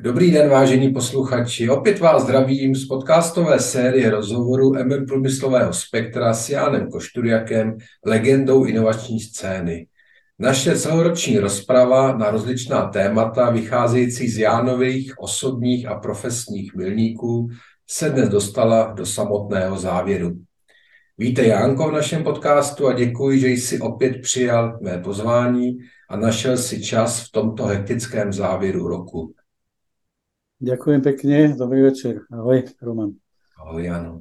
Dobrý den, vážení posluchači. Opět vás zdravím z podcastové série rozhovoru MM Průmyslového spektra s Jánem Košturiakem, legendou inovační scény. Naše celoroční rozprava na rozličná témata vycházející z Jánových osobních a profesních milníků se dnes dostala do samotného závěru. Víte Jánko v našem podcastu a děkuji, že jsi opět přijal mé pozvání a našel si čas v tomto hektickém závěru roku. Ďakujem pekne, dobrý večer. Ahoj, Roman. Ahoj, Jano.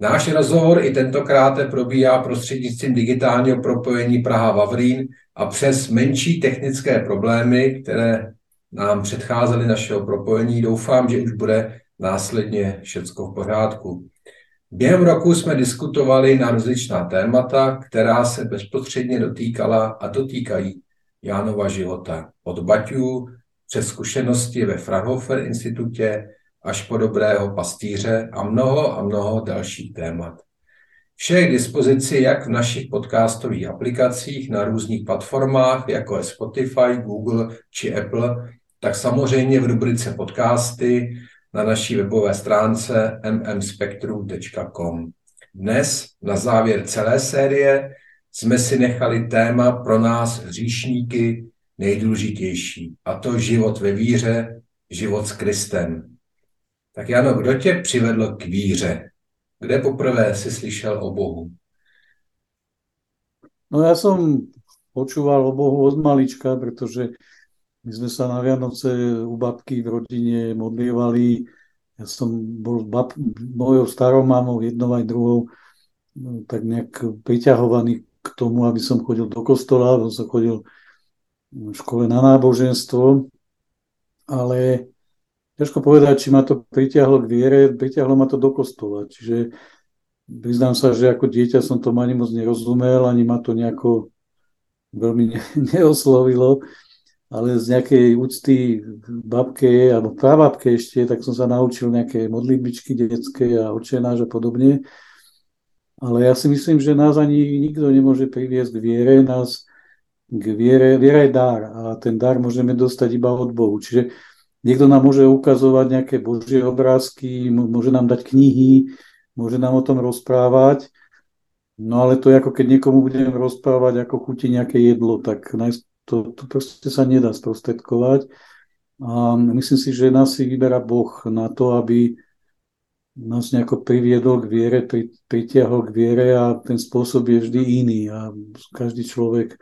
Náš rozhovor i tentokrát probíhá prostřednictvím digitálního propojení Praha-Vavrín a přes menší technické problémy, které nám předcházely našeho propojení, doufám, že už bude následně všecko v pořádku. Během roku jsme diskutovali na rozličná témata, která se bezprostředně dotýkala a dotýkají Jánova života. Od Baťů přes zkušenosti ve Fraunhofer institutě až po dobrého pastýře a mnoho a mnoho dalších témat. Vše je k dispozici jak v našich podcastových aplikacích na různých platformách, jako je Spotify, Google či Apple, tak samozřejmě v rubrice podcasty na naší webové stránce mmspectrum.com. Dnes, na závěr celé série, jsme si nechali téma pro nás hříšníky nejdůležitější, a to život ve víře, život s Kristem. Tak Jano, kdo tě přivedl k víře? Kde poprvé si slyšel o Bohu? No ja som počúval o Bohu od malička, pretože my sme sa na Vianoce u babky v rodine modlievali. Ja som bol bab, mojou starou mamou, jednou aj druhou, no, tak nejak priťahovaný k tomu, aby som chodil do kostola, aby som chodil škole na náboženstvo, ale ťažko povedať, či ma to pritiahlo k viere, pritiahlo ma to do kostola, čiže priznám sa, že ako dieťa som to ani moc nerozumel, ani ma to nejako veľmi ne, neoslovilo, ale z nejakej úcty babke alebo prababke ešte, tak som sa naučil nejaké modlitbičky detské a očenáš a podobne. Ale ja si myslím, že nás ani nikto nemôže priviesť k viere, nás k viere, viera je dar a ten dar môžeme dostať iba od Bohu. Čiže niekto nám môže ukazovať nejaké božie obrázky, môže nám dať knihy, môže nám o tom rozprávať, no ale to je ako keď niekomu budem rozprávať, ako chutí nejaké jedlo, tak to, to proste sa nedá sprostredkovať. A myslím si, že nás si vyberá Boh na to, aby nás nejako priviedol k viere, pritiahol k viere a ten spôsob je vždy iný a každý človek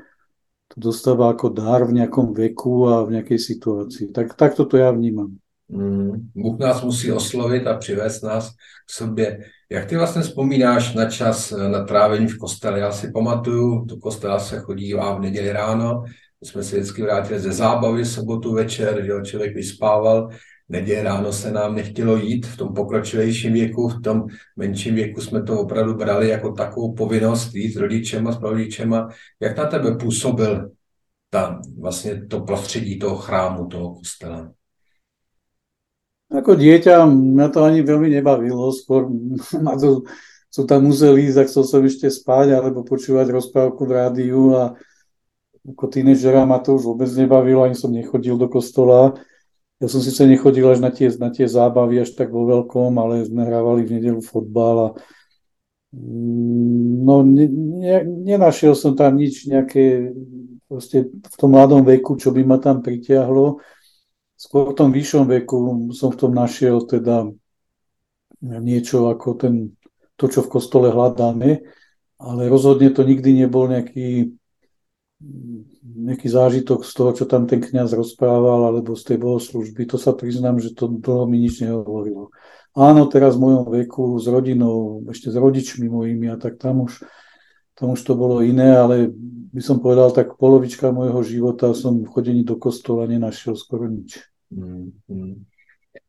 to dostáva ako dar v nejakom veku a v nejakej situácii. Tak, tak toto ja vnímam. Mm, Bůh nás musí oslovit a přivést nás k sobě. Jak ty vlastně vzpomínáš na čas na trávení v kostele? Já si pamatuju, do kostela se chodí v neděli ráno, my jsme se vždycky vrátili ze zábavy sobotu večer, že člověk vyspával, neděli ráno se nám nechtělo jít v tom pokročilejším věku, v tom menším věku jsme to opravdu brali jako takovou povinnost jít s rodičema, s rodičema. Jak na tebe působil ta, vlastně to prostředí toho chrámu, toho kostela? Ako dieťa mňa to ani veľmi nebavilo, skôr ma to, som tam musel ísť, ak som som ešte spať alebo počúvať rozprávku v rádiu a ako tínežera ma to už vôbec nebavilo, ani som nechodil do kostola. Ja som síce nechodil až na tie, na tie zábavy až tak vo veľkom, ale sme hrávali v nedelu fotbal a mm, no ne, ne, nenašiel som tam nič nejaké proste v tom mladom veku, čo by ma tam pritiahlo. Skôr v tom vyššom veku som v tom našiel teda niečo ako ten, to, čo v kostole hľadáme, ale rozhodne to nikdy nebol nejaký nejaký zážitok z toho, čo tam ten kňaz rozprával, alebo z tej bohoslužby, to sa priznám, že to dlho mi nič nehovorilo. Áno, teraz v mojom veku s rodinou, ešte s rodičmi mojimi a tak tam už, tam už to bolo iné, ale by som povedal, tak polovička môjho života som v chodení do kostola nenašiel skoro nič. Mm, mm.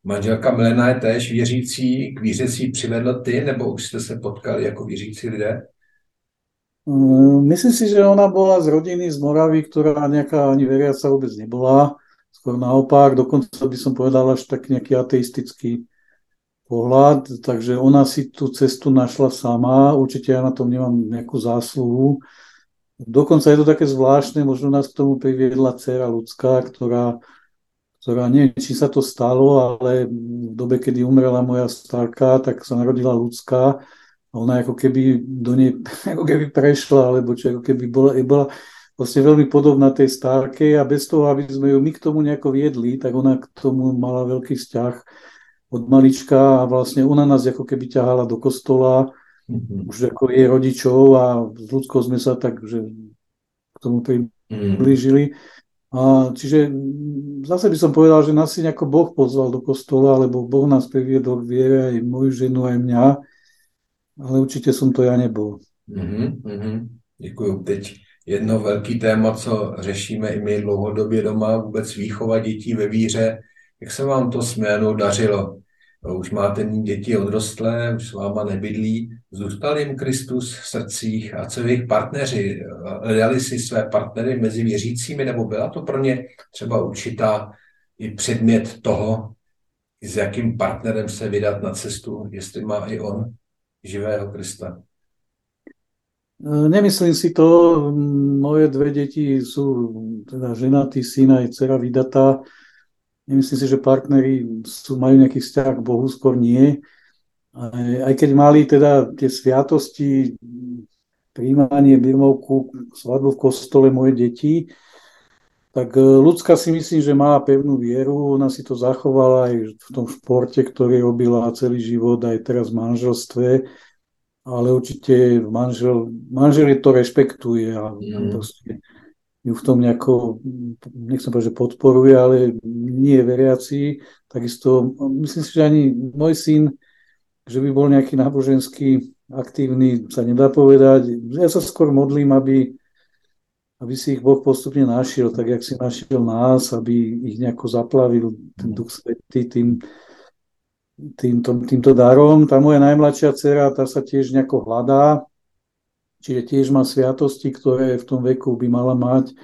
Manželka Milena je též věřící, k víře si přivedla ty, nebo už jste se potkali jako věřící lidé? Mm, myslím si, že ona bola z rodiny z Moravy, ktorá nejaká ani veriaca vôbec nebola. Skôr naopak, dokonca by som povedal až tak nejaký ateistický pohľad, takže ona si tú cestu našla sama, určite ja na tom nemám nejakú zásluhu. Dokonca je to také zvláštne, možno nás k tomu priviedla dcera ľudská, ktorá, ktorá neviem, či sa to stalo, ale v dobe, kedy umrela moja starka, tak sa narodila ľudská ona ako keby do nej ako keby prešla, alebo či ako keby bola, bola vlastne veľmi podobná tej starke a bez toho, aby sme ju my k tomu nejako viedli, tak ona k tomu mala veľký vzťah od malička a vlastne ona nás ako keby ťahala do kostola, mm-hmm. už ako jej rodičov a s ľudskou sme sa tak, že k tomu priblížili. A čiže zase by som povedal, že nás si nejako Boh pozval do kostola, lebo Boh nás priviedol k viere aj moju ženu, aj mňa, ale určite som to ja nebol. Mm-hmm. Děkuju. Teď jedno velký téma, co řešíme i my dlouhodobě doma, vůbec výchova dětí ve víře. Jak se vám to s dařilo? Už máte mít děti odrostlé, už s váma nebydlí, zůstal jim Kristus v srdcích a co jejich partneři, hledali si své partnery mezi věřícími, nebo byla to pro ně třeba určitá i předmět toho, s jakým partnerem se vydat na cestu, jestli má i on živého Krista? Nemyslím si to. Moje dve deti sú teda ženatý syn aj dcera vydatá. Nemyslím si, že partneri sú, majú nejaký vzťah k Bohu, skôr nie. Aj, aj keď mali teda tie sviatosti, príjmanie, birmovku, svadbu v kostole moje deti, tak e, ľudská si myslím, že má pevnú vieru, ona si to zachovala aj v tom športe, ktorý robila celý život, aj teraz v manželstve, ale určite manžel, manžel to rešpektuje a mm. proste ju v tom nejako, nechcem povedať, že podporuje, ale nie je veriaci. Takisto myslím si, že ani môj syn, že by bol nejaký náboženský aktívny, sa nedá povedať. Ja sa skôr modlím, aby, aby si ich Boh postupne našiel, tak jak si našiel nás, aby ich nejako zaplavil ten duch svetý tým, týmto, týmto darom. Tá moja najmladšia dcera, tá sa tiež nejako hľadá, čiže tiež má sviatosti, ktoré v tom veku by mala mať,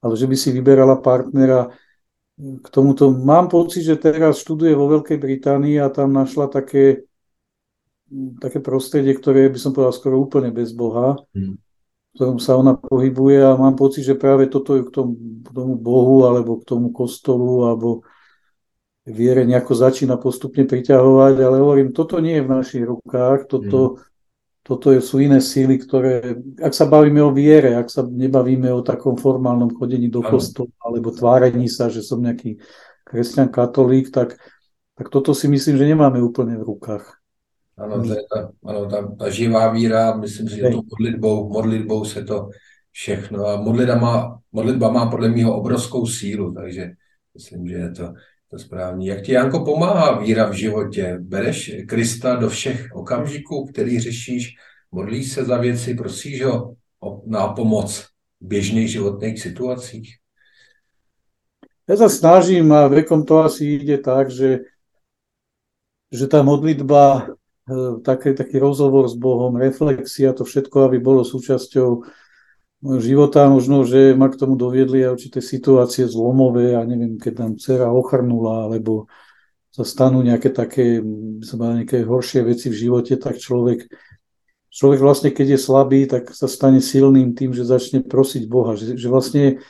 ale že by si vyberala partnera k tomuto. Mám pocit, že teraz študuje vo Veľkej Británii a tam našla také, také prostredie, ktoré by som povedal skoro úplne bez Boha, hmm. Ktorom sa ona pohybuje a mám pocit, že práve toto je k tomu, k tomu Bohu alebo k tomu kostolu alebo viere nejako začína postupne priťahovať, ale hovorím, toto nie je v našich rukách, toto, hmm toto sú iné síly, ktoré, ak sa bavíme o viere, ak sa nebavíme o takom formálnom chodení do kostola alebo tvárení sa, že som nejaký kresťan katolík, tak, tak toto si myslím, že nemáme úplne v rukách. Ano, to je ta, ano, ta, ta živá víra, myslím si, že to modlitbou, modlitbou se to všechno. A modlitba má, modlitba má podle mého obrovskou sílu, takže myslím, že je to, to správně. Jak ti, Janko, pomáhá víra v životě? Bereš Krista do všech okamžiků, který řešíš? Modlíš se za věci, prosíš ho na pomoc v běžných životných situacích? Ja sa snažím a vekom to asi ide tak, že, že tá modlitba, e, taký, taký rozhovor s Bohom, reflexia, to všetko, aby bolo súčasťou života, možno, že ma k tomu doviedli aj určité situácie zlomové, a neviem, keď nám dcera ochrnula, alebo sa stanú nejaké také, nejaké horšie veci v živote, tak človek, človek vlastne, keď je slabý, tak sa stane silným tým, že začne prosiť Boha, že, že vlastne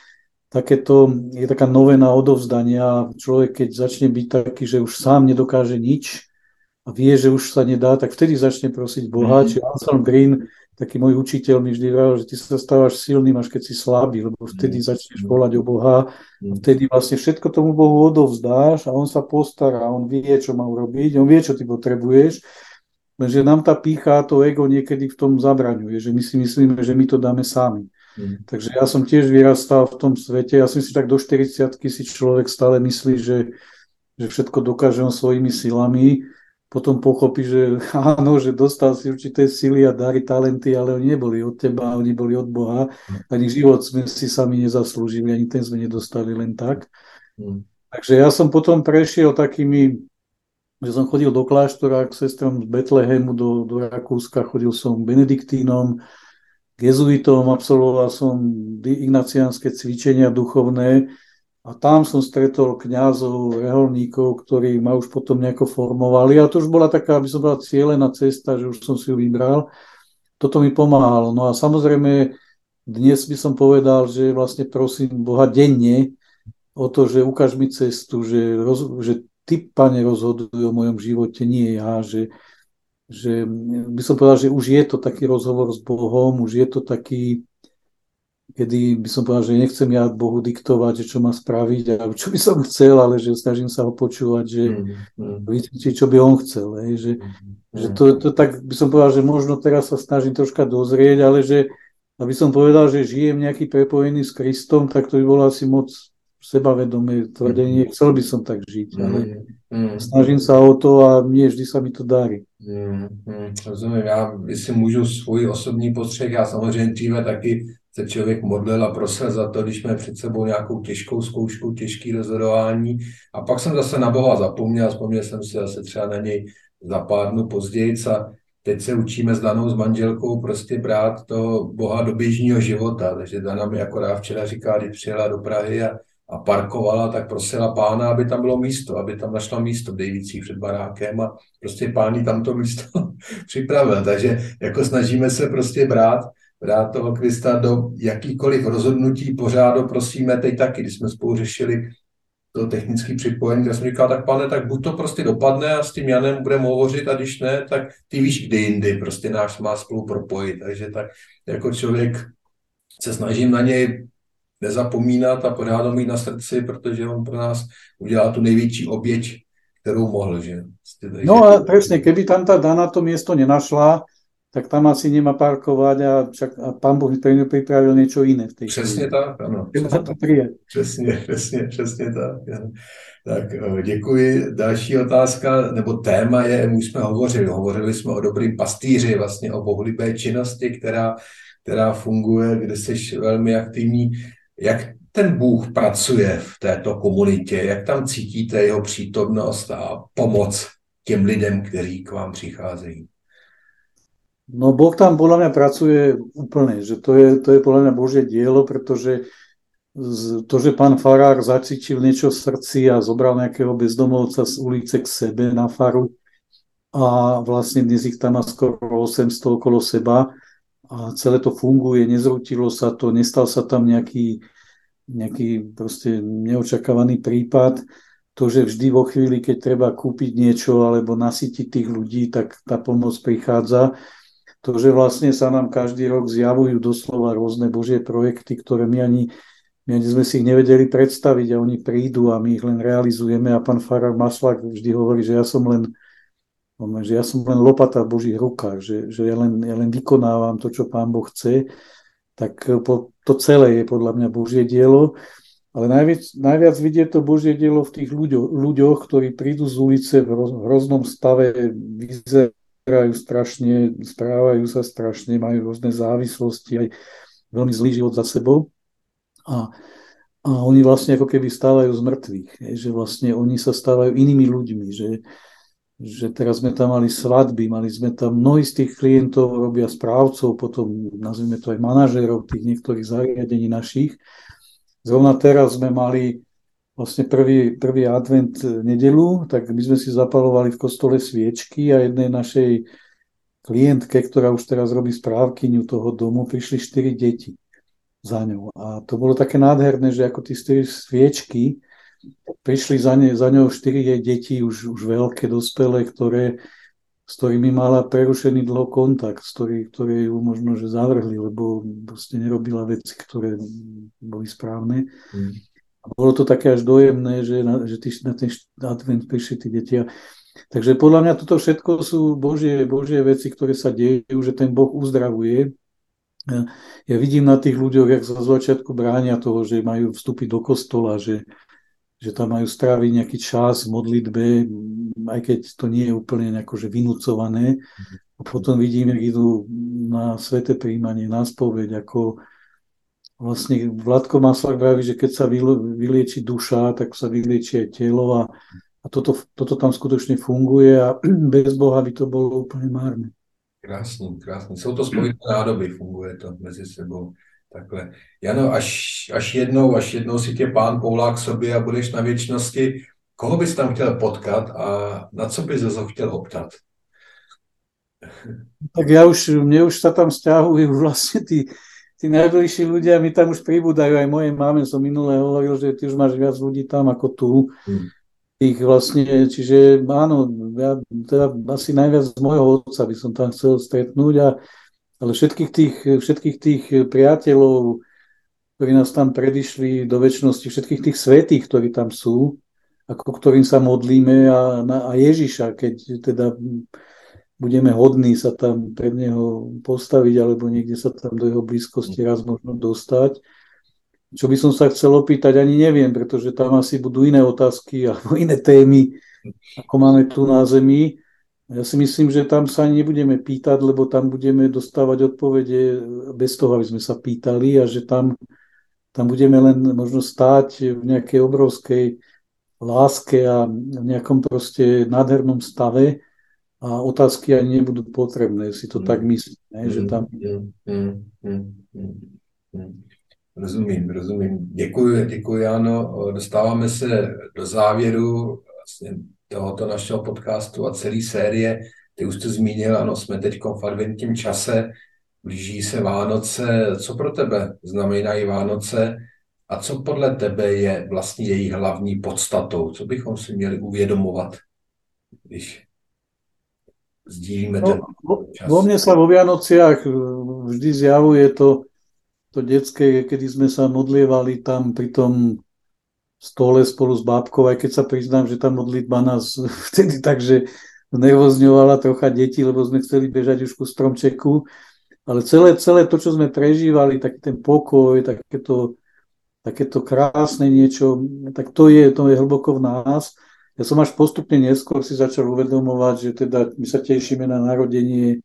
takéto, je taká novena odovzdania, človek keď začne byť taký, že už sám nedokáže nič a vie, že už sa nedá, tak vtedy začne prosiť Boha, mm-hmm. či Anselm Green taký môj učiteľ mi vždy vravel, že ty sa stávaš silným, až keď si slabý, lebo vtedy mm. začneš volať o Boha, mm. vtedy vlastne všetko tomu Bohu odovzdáš a on sa postará, on vie, čo má urobiť, on vie, čo ty potrebuješ, lenže nám tá pícha, to ego niekedy v tom zabraňuje, že my si myslíme, že my to dáme sami. Mm. Takže ja som tiež vyrastal v tom svete, ja som si tak do 40 si človek stále myslí, že, že všetko dokáže on svojimi silami, potom pochopí, že áno, že dostal si určité sily a dary, talenty, ale oni neboli od teba, oni boli od Boha. Ani život sme si sami nezaslúžili, ani ten sme nedostali len tak. Mm. Takže ja som potom prešiel takými, že som chodil do kláštora k sestrom z Betlehemu do, do Rakúska, chodil som benediktínom, jezuitom, absolvoval som ignaciánske cvičenia duchovné a tam som stretol kňazov, reholníkov, ktorí ma už potom nejako formovali a to už bola taká, aby som bola cieľená cesta, že už som si ju vybral. Toto mi pomáhalo. No a samozrejme dnes by som povedal, že vlastne prosím Boha denne o to, že ukáž mi cestu, že, roz, že ty, pane, rozhoduj o mojom živote, nie ja, že, že by som povedal, že už je to taký rozhovor s Bohom, už je to taký, kedy by som povedal, že nechcem ja Bohu diktovať, že čo má spraviť a čo by som chcel, ale že snažím sa ho počúvať, že mm, mm. čo by on chcel. Hej, že, mm, že to, to tak by som povedal, že možno teraz sa snažím troška dozrieť, ale že aby som povedal, že žijem nejaký prepojený s Kristom, tak to by bolo asi moc sebavedomé tvrdenie, chcel by som tak žiť, ale mm, snažím sa o to a nie vždy sa mi to darí. Mm, mm, rozumím, já jestli můžu svůj osobní postřeh, já samozřejmě dříve taky se člověk modlil a prosil za to, když jsme před sebou nějakou těžkou zkoušku, těžký rozhodování. A pak jsem zase na Boha zapomněl, vzpomněl jsem si zase třeba na něj za pár dnů později a teď se učíme s Danou, s manželkou prostě brát toho Boha do běžného života, takže Dana mi akorát včera říká, když přijela do Prahy a a parkovala, tak prosila pána, aby tam bylo místo, aby tam našla místo v Dejvicích před barákem a prostě pán tam to místo připravil. Takže jako snažíme se prostě brát, brát toho Krista do jakýkoliv rozhodnutí, pořád prosíme teď taky, když jsme spolu řešili to technické připojení, tak jsem říkal, tak pane, tak buď to prostě dopadne a s tím Janem budeme hovořit a když ne, tak ty víš, kdy jindy prostě náš má spolu propojit. Takže tak jako člověk se snažím na něj nezapomínat a pořád ho mít na srdci, protože on pro nás udělal tu největší oběť, kterou mohl. Že? Takže... No a presne, keby tam tá Dana to miesto nenašla, tak tam asi nemá parkovať a, čak, a pán Boh pre ňu pripravil niečo iné v tej Přesně tak, ano. Přesně, to přesně, přesně, přesně tak. Ano. Tak eh, děkuji. Další otázka, nebo téma je, už jsme hovořili, hovořili jsme o dobrým pastýři, vlastně o bohulibé činnosti, která, která funguje, kde jsi velmi aktivní. Jak ten Bůh pracuje v této komunitě? Jak tam cítíte jeho přítomnost a pomoc těm lidem, kteří k vám přicházejí? No Boh tam podľa mňa pracuje úplne, že to je, to je podľa mňa Božie dielo, pretože to, že pán Farár zacítil niečo v srdci a zobral nejakého bezdomovca z ulice k sebe na faru a vlastne dnes ich tam má skoro 800 okolo seba, a celé to funguje, nezrutilo sa to, nestal sa tam nejaký, nejaký proste neočakávaný prípad. To, že vždy vo chvíli, keď treba kúpiť niečo alebo nasytiť tých ľudí, tak tá pomoc prichádza. To, že vlastne sa nám každý rok zjavujú doslova rôzne božie projekty, ktoré my ani, my ani sme si ich nevedeli predstaviť a oni prídu a my ich len realizujeme a pán Farar Maslak vždy hovorí, že ja som len že ja som len lopata v Božích rukách, že, že ja, len, ja len vykonávam to, čo Pán Boh chce, tak eh, po, to celé je podľa mňa Božie dielo. Ale najviac, najviac vidie to Božie dielo v tých ľuďoch, ľuďoch, ktorí prídu z ulice v hroznom stave, vyzerajú strašne, správajú sa strašne, majú rôzne závislosti, aj veľmi zlý život za sebou. A, a oni vlastne ako keby stávajú z mŕtvych, že vlastne oni sa stávajú inými ľuďmi, že, že teraz sme tam mali svadby, mali sme tam mnohí z tých klientov, robia správcov, potom nazvime to aj manažérov tých niektorých zariadení našich. Zrovna teraz sme mali vlastne prvý, prvý advent nedelu, tak my sme si zapalovali v kostole sviečky a jednej našej klientke, ktorá už teraz robí správkyňu toho domu, prišli štyri deti za ňou. A to bolo také nádherné, že ako tie sviečky prišli za, ne, za ňou štyri jej deti, už, už veľké, dospelé, ktoré, s ktorými mala prerušený dlho kontakt, s ktorý, ktoré ju možno že zavrhli, lebo proste nerobila veci, ktoré boli správne. Mm. A bolo to také až dojemné, že na, že tý, na ten advent prišli tí deti. Takže podľa mňa toto všetko sú Božie, Božie veci, ktoré sa dejú, že ten Boh uzdravuje. Ja, vidím na tých ľuďoch, jak sa začiatku bránia toho, že majú vstúpiť do kostola, že, že tam majú stráviť nejaký čas v modlitbe, aj keď to nie je úplne akože vynúcované. A potom vidím, jak idú na sveté príjmanie, na spoveď, ako vlastne Vladko Maslak vraví, že keď sa vylieči duša, tak sa vylieči aj telo a, a toto, toto tam skutočne funguje a bez Boha by to bolo úplne márne. Krásný, krásný. Jsou to spojité nádoby, funguje to mezi sebou. Takhle. Jano, až, až jednou, až jednou si tě pán poulá k sobě a budeš na věčnosti, koho bys tam chtěl potkat a na co bys ho chtěl optat? Tak ja už, mne už sa tam stiahujú vlastne tí, tí najbližší ľudia, mi tam už pribúdajú, aj mojej máme som minule hovoril, že ty už máš viac ľudí tam ako tu. Hmm. Ich vlastne, čiže áno, ja teda asi najviac z môjho otca by som tam chcel stretnúť a ale všetkých tých, všetkých tých priateľov, ktorí nás tam predišli do väčšnosti, všetkých tých svetých, ktorí tam sú, ako ktorým sa modlíme a, a Ježiša, keď teda budeme hodní sa tam pred neho postaviť alebo niekde sa tam do jeho blízkosti raz možno dostať. Čo by som sa chcel opýtať, ani neviem, pretože tam asi budú iné otázky alebo iné témy, ako máme tu na Zemi. Ja si myslím, že tam sa ani nebudeme pýtať, lebo tam budeme dostávať odpovede bez toho, aby sme sa pýtali a že tam, tam budeme len možno stáť v nejakej obrovskej láske a v nejakom proste nádhernom stave a otázky ani nebudú potrebné, si to mm. tak myslím, ne, že tam... Mm, mm, rozumím, rozumím. Děkuji, děkuji, Jano. Dostáváme se do závěru. Vlastně tohoto našeho podcastu a celé série. Ty už jsi zmínil, ano, jsme teď v adventním čase, blíží se Vánoce. Co pro tebe znamenají Vánoce a co podle tebe je vlastně její hlavní podstatou? Co bychom si měli uvědomovat, když sdílíme no, ten čas? Vo mne sa vo Vianociach vždy zjavuje to, to detské, kedy sme sa modlievali tam pri tom stole spolu s bábkou, aj keď sa priznám, že tá modlitba nás vtedy takže nervozňovala trocha deti, lebo sme chceli bežať už ku stromčeku. Ale celé, celé to, čo sme prežívali, taký ten pokoj, takéto, takéto krásne niečo, tak to je, to je hlboko v nás. Ja som až postupne neskôr si začal uvedomovať, že teda my sa tešíme na narodenie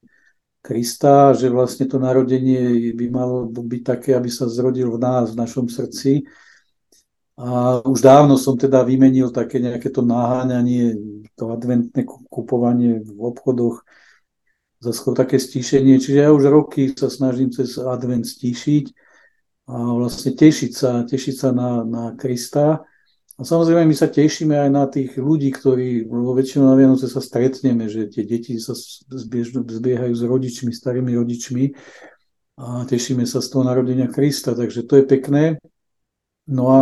Krista, že vlastne to narodenie by malo byť také, aby sa zrodil v nás, v našom srdci a už dávno som teda vymenil také nejaké to naháňanie, to adventné kupovanie v obchodoch za skôr také stíšenie. Čiže ja už roky sa snažím cez advent stíšiť a vlastne tešiť sa, tešiť sa na, na Krista. A samozrejme my sa tešíme aj na tých ľudí, ktorí, vo väčšinou na Vianoce sa stretneme, že tie deti sa zbiehajú s rodičmi, starými rodičmi a tešíme sa z toho narodenia Krista, takže to je pekné. No a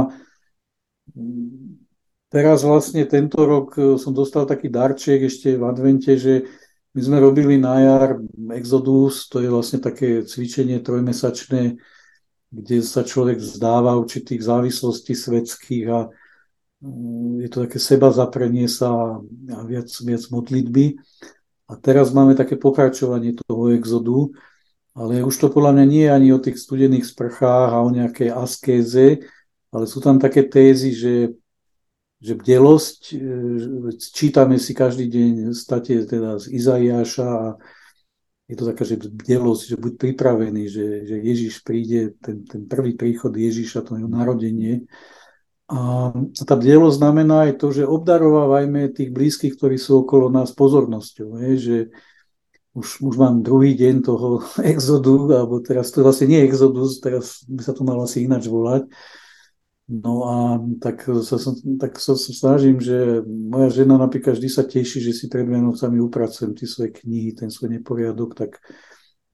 Teraz vlastne tento rok e, som dostal taký darček ešte v advente, že my sme robili na jar Exodus, to je vlastne také cvičenie trojmesačné, kde sa človek vzdáva určitých závislostí svetských a mm, je to také seba zaprenie sa a viac, viac modlitby. A teraz máme také pokračovanie toho exodu, ale už to podľa mňa nie je ani o tých studených sprchách a o nejakej askéze, ale sú tam také tézy, že, že bdelosť, e, čítame si každý deň state teda z Izaiáša a je to taká, že bdelosť, že buď pripravený, že, že Ježiš príde, ten, ten prvý príchod Ježiša, to jeho narodenie. A tá bdelosť znamená aj to, že obdarovávajme tých blízkych, ktorí sú okolo nás pozornosťou. Je, že už, už mám druhý deň toho exodu, alebo teraz to vlastne nie exodus, teraz by sa to malo asi ináč volať, No a tak sa, tak sa, sa snažím, že moja žena napríklad vždy sa teší, že si pred Vianocami upracujem tie svoje knihy, ten svoj neporiadok, tak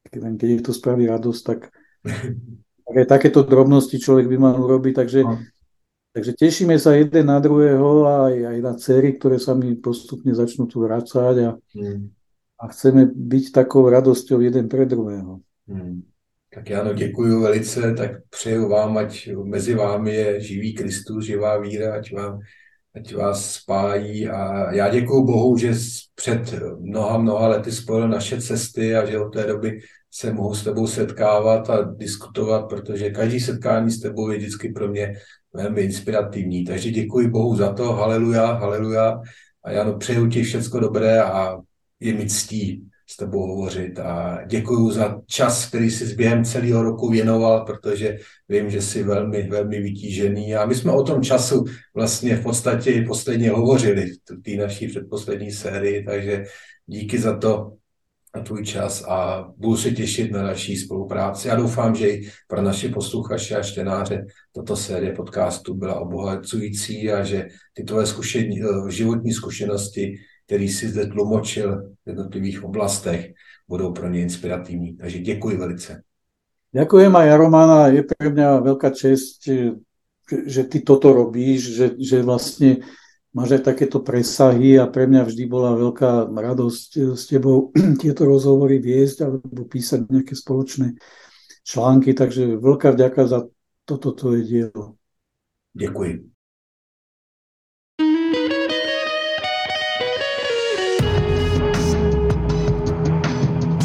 keď, keď je to spraví radosť, tak, tak aj takéto drobnosti človek by mal urobiť, takže, no. Takže tešíme sa jeden na druhého aj, aj na cery, ktoré sa mi postupne začnú tu vrácať a, mm. a chceme byť takou radosťou jeden pre druhého. Mm. Tak já no děkuji velice, tak přeju vám, ať mezi vámi je živý Kristus, živá víra, ať, vám, ať vás spájí a já děkuji Bohu, že před mnoha, mnoha lety spojil naše cesty a že od té doby se mohu s tebou setkávat a diskutovat, protože každý setkání s tebou je vždycky pro mě velmi inspirativní. Takže děkuji Bohu za to, haleluja, haleluja. A Jano, přeju ti všecko dobré a je mi ctí s tebou hovořit a děkuji za čas, který jsi během celého roku věnoval, protože vím, že jsi velmi, velmi vytížený a my jsme o tom času vlastně v podstatě posledně hovořili v té naší předposlední sérii, takže díky za to, na tvůj čas a budu se těšit na další spolupráci. Já doufám, že i pro naše posluchače a čtenáře tato série podcastu byla obohacující a že ty tvoje zkušení, životní zkušenosti který si zde tlumočil v jednotlivých oblastech, budou pro ně inspirativní. Takže děkuji velice. Ďakujem aj Romana, je pre mňa veľká čest, že, že ty toto robíš, že, že vlastne máš aj takéto presahy a pre mňa vždy bola veľká radosť s tebou tieto rozhovory viesť alebo písať nejaké spoločné články, takže veľká vďaka za toto tvoje dielo. Ďakujem.